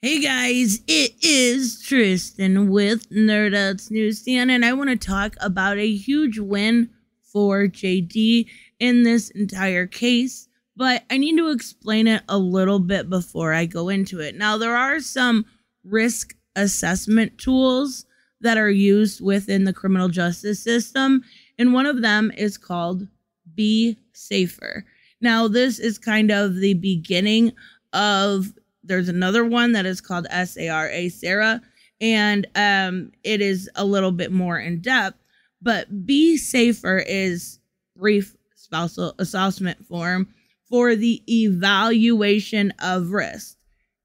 Hey guys, it is Tristan with Nerdouts Newsstand, and I want to talk about a huge win for JD in this entire case, but I need to explain it a little bit before I go into it. Now, there are some risk assessment tools that are used within the criminal justice system, and one of them is called Be Safer. Now, this is kind of the beginning of there's another one that is called SARA Sarah, and um, it is a little bit more in depth. But B-SAFER is brief spousal assessment form for the evaluation of risk.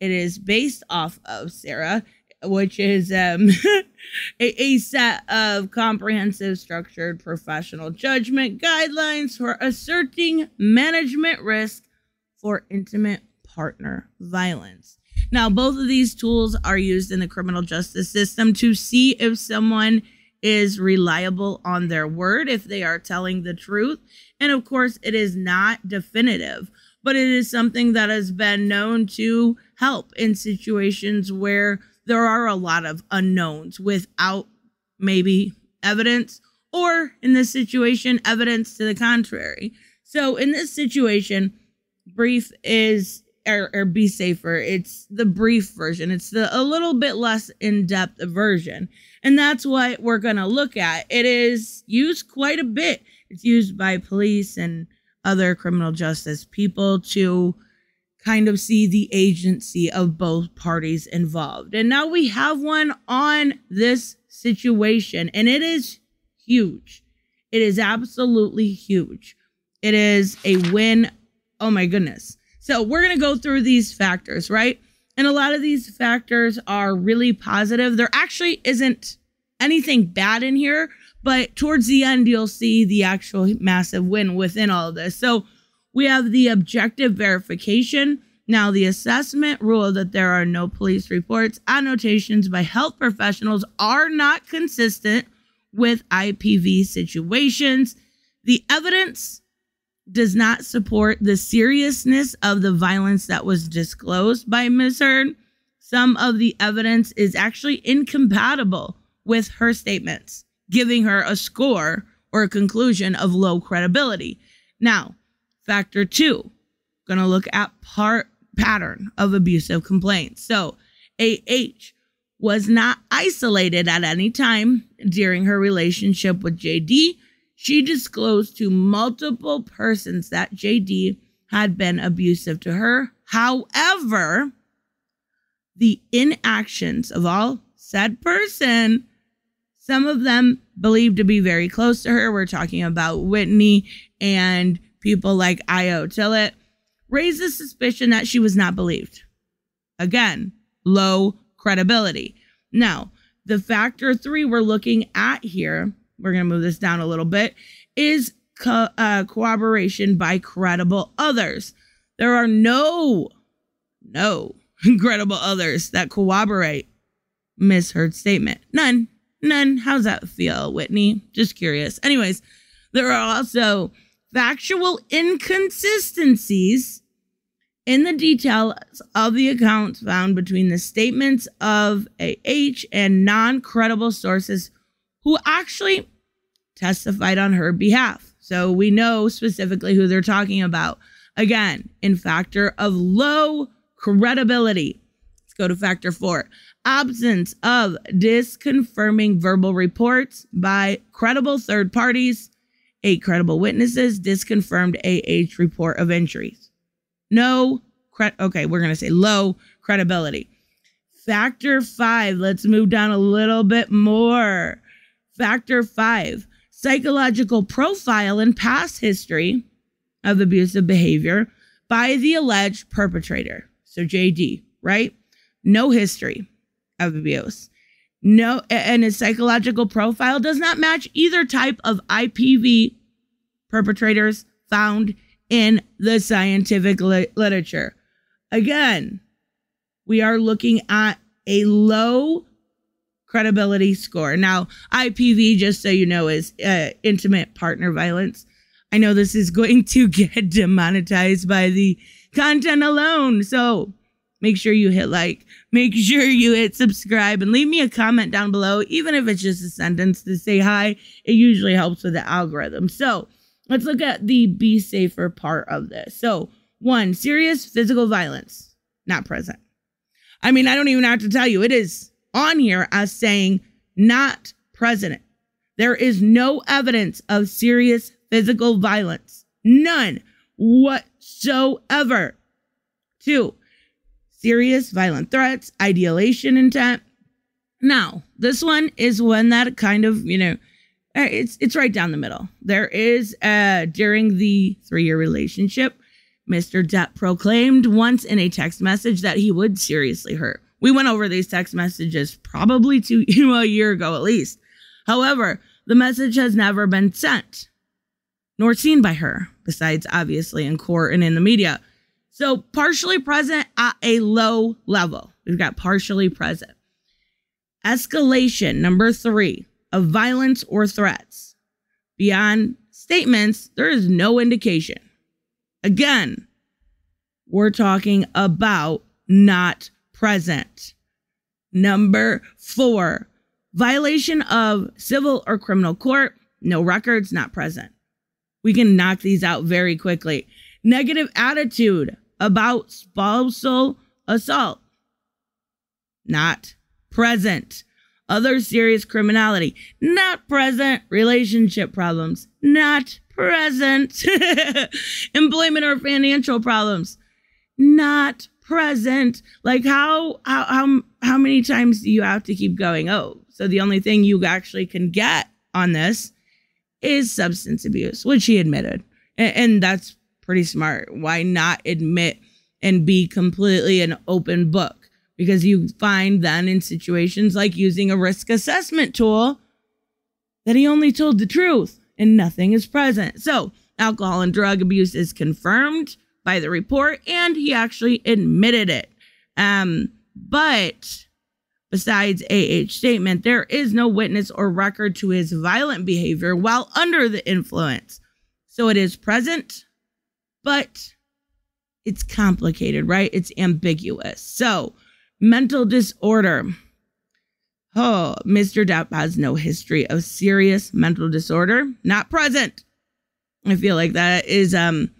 It is based off of SARA, which is um, a, a set of comprehensive, structured professional judgment guidelines for asserting management risk for intimate partner violence. Now, both of these tools are used in the criminal justice system to see if someone is reliable on their word, if they are telling the truth. And of course, it is not definitive, but it is something that has been known to help in situations where there are a lot of unknowns without maybe evidence, or in this situation, evidence to the contrary. So, in this situation, brief is or, or B-SAFER. It's the brief version. It's the a little bit less in depth version, and that's what we're gonna look at. It is used quite a bit. It's used by police and other criminal justice people to kind of see the agency of both parties involved. And now we have one on this situation, and it is huge. It is absolutely huge. It is a win. Oh my goodness. So we're going to go through these factors, right? And a lot of these factors are really positive. There actually isn't anything bad in here, but towards the end, you'll see the actual massive win within all of this. So we have the objective verification. Now, the assessment rule that there are no police reports, annotations by health professionals are not consistent with IPV situations. The evidence does not support the seriousness of the violence that was disclosed by Ms. Heard. Some of the evidence is actually incompatible with her statements, giving her a score or a conclusion of low credibility. Now, factor two, going to look at part pattern of abusive complaints. So, AH was not isolated at any time during her relationship with JD she disclosed to multiple persons that JD had been abusive to her. However, the inactions of all said person, some of them believed to be very close to her. We're talking about Whitney and people like Io Tillett, raised the suspicion that she was not believed. Again, low credibility. Now, the factor three we're looking at here we're going to move this down a little bit, is co- uh, corroboration by credible others. There are no, no credible others that corroborate Miss Heard's statement. None. None. How's that feel, Whitney? Just curious. Anyways, there are also factual inconsistencies in the details of the accounts found between the statements of AH and non credible sources who actually testified on her behalf. So we know specifically who they're talking about. Again, in factor of low credibility. Let's go to factor four absence of disconfirming verbal reports by credible third parties, eight credible witnesses, disconfirmed AH report of injuries. No, cre- okay, we're going to say low credibility. Factor five, let's move down a little bit more. Factor five, psychological profile and past history of abusive behavior by the alleged perpetrator. So, JD, right? No history of abuse. No, and his psychological profile does not match either type of IPV perpetrators found in the scientific li- literature. Again, we are looking at a low credibility score. Now, IPV, just so you know, is uh, intimate partner violence. I know this is going to get demonetized by the content alone. So make sure you hit like, make sure you hit subscribe, and leave me a comment down below, even if it's just a sentence to say hi. It usually helps with the algorithm. So let's look at the B-SAFER part of this. So, one, serious physical violence, not present. I mean, I don't even have to tell you, it is on here as saying not president. There is no evidence of serious physical violence. None whatsoever. Two, serious violent threats, ideation intent. Now, this one is one that kind of, you know, eh, it's it's right down the middle. There is uh during the 3-year relationship, Mr. Depp proclaimed once in a text message that he would seriously hurt. We went over these text messages probably two you a year ago at least. However, the message has never been sent nor seen by her, besides obviously in court and in the media. So, partially present at a low level. We've got partially present. Escalation, number three, of violence or threats. Beyond statements, there is no indication. Again, we're talking about not present. Number four, violation of civil or criminal court, no records, not present. We can knock these out very quickly. Negative attitude about spousal assault, not present. Other serious criminality, not present. Relationship problems, not present. Employment or financial problems, not present. Like how how how how many times do you have to keep going? Oh, so the only thing you actually can get on this is substance abuse, which he admitted. And, and that's pretty smart. Why not admit and be completely an open book? Because you find then in situations like using a risk assessment tool that he only told the truth and nothing is present. So, alcohol and drug abuse is confirmed by the report and he actually admitted it. Um, but Besides AH statement, there is no witness or record to his violent behavior while under the influence. So it is present, but it's complicated, right? It's ambiguous. So, mental disorder. Oh, Mr. Depp has no history of serious mental disorder, not present. I feel like that is um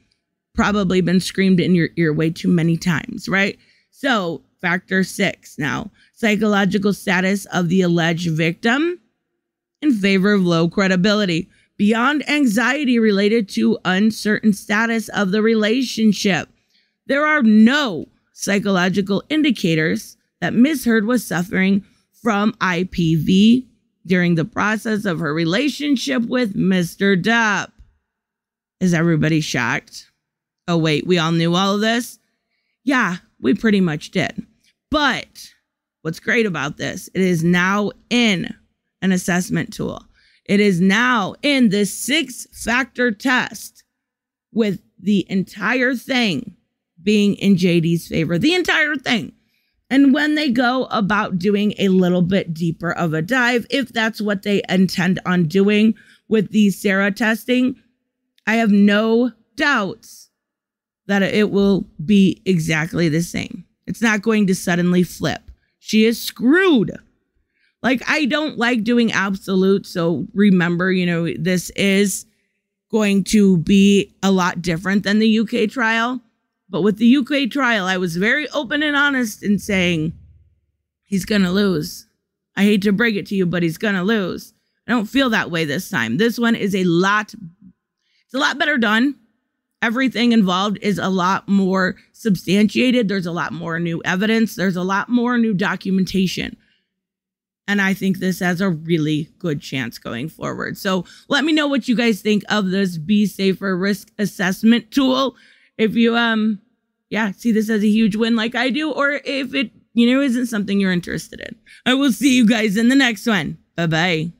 probably been screamed in your ear way too many times, right? So, factor 6 now psychological status of the alleged victim in favor of low credibility, beyond anxiety related to uncertain status of the relationship. There are no psychological indicators that Ms. Heard was suffering from IPV during the process of her relationship with Mr. Depp. Is everybody shocked? Oh, wait, we all knew all of this? Yeah, we pretty much did. But What's great about this, it is now in an assessment tool. It is now in this six factor test with the entire thing being in JD's favor, the entire thing. And when they go about doing a little bit deeper of a dive, if that's what they intend on doing with the SARA testing, I have no doubts that it will be exactly the same. It's not going to suddenly flip. She is screwed. Like, I don't like doing absolute. So remember, you know, this is going to be a lot different than the UK trial. But with the UK trial, I was very open and honest in saying he's going to lose. I hate to break it to you, but he's going to lose. I don't feel that way this time. This one is a lot, it's a lot better done everything involved is a lot more substantiated. There's a lot more new evidence. There's a lot more new documentation. And I think this has a really good chance going forward. So let me know what you guys think of this B-SAFER risk assessment tool. If you, um, yeah, see this as a huge win like I do, or if it, you know, isn't something you're interested in. I will see you guys in the next one. Bye bye.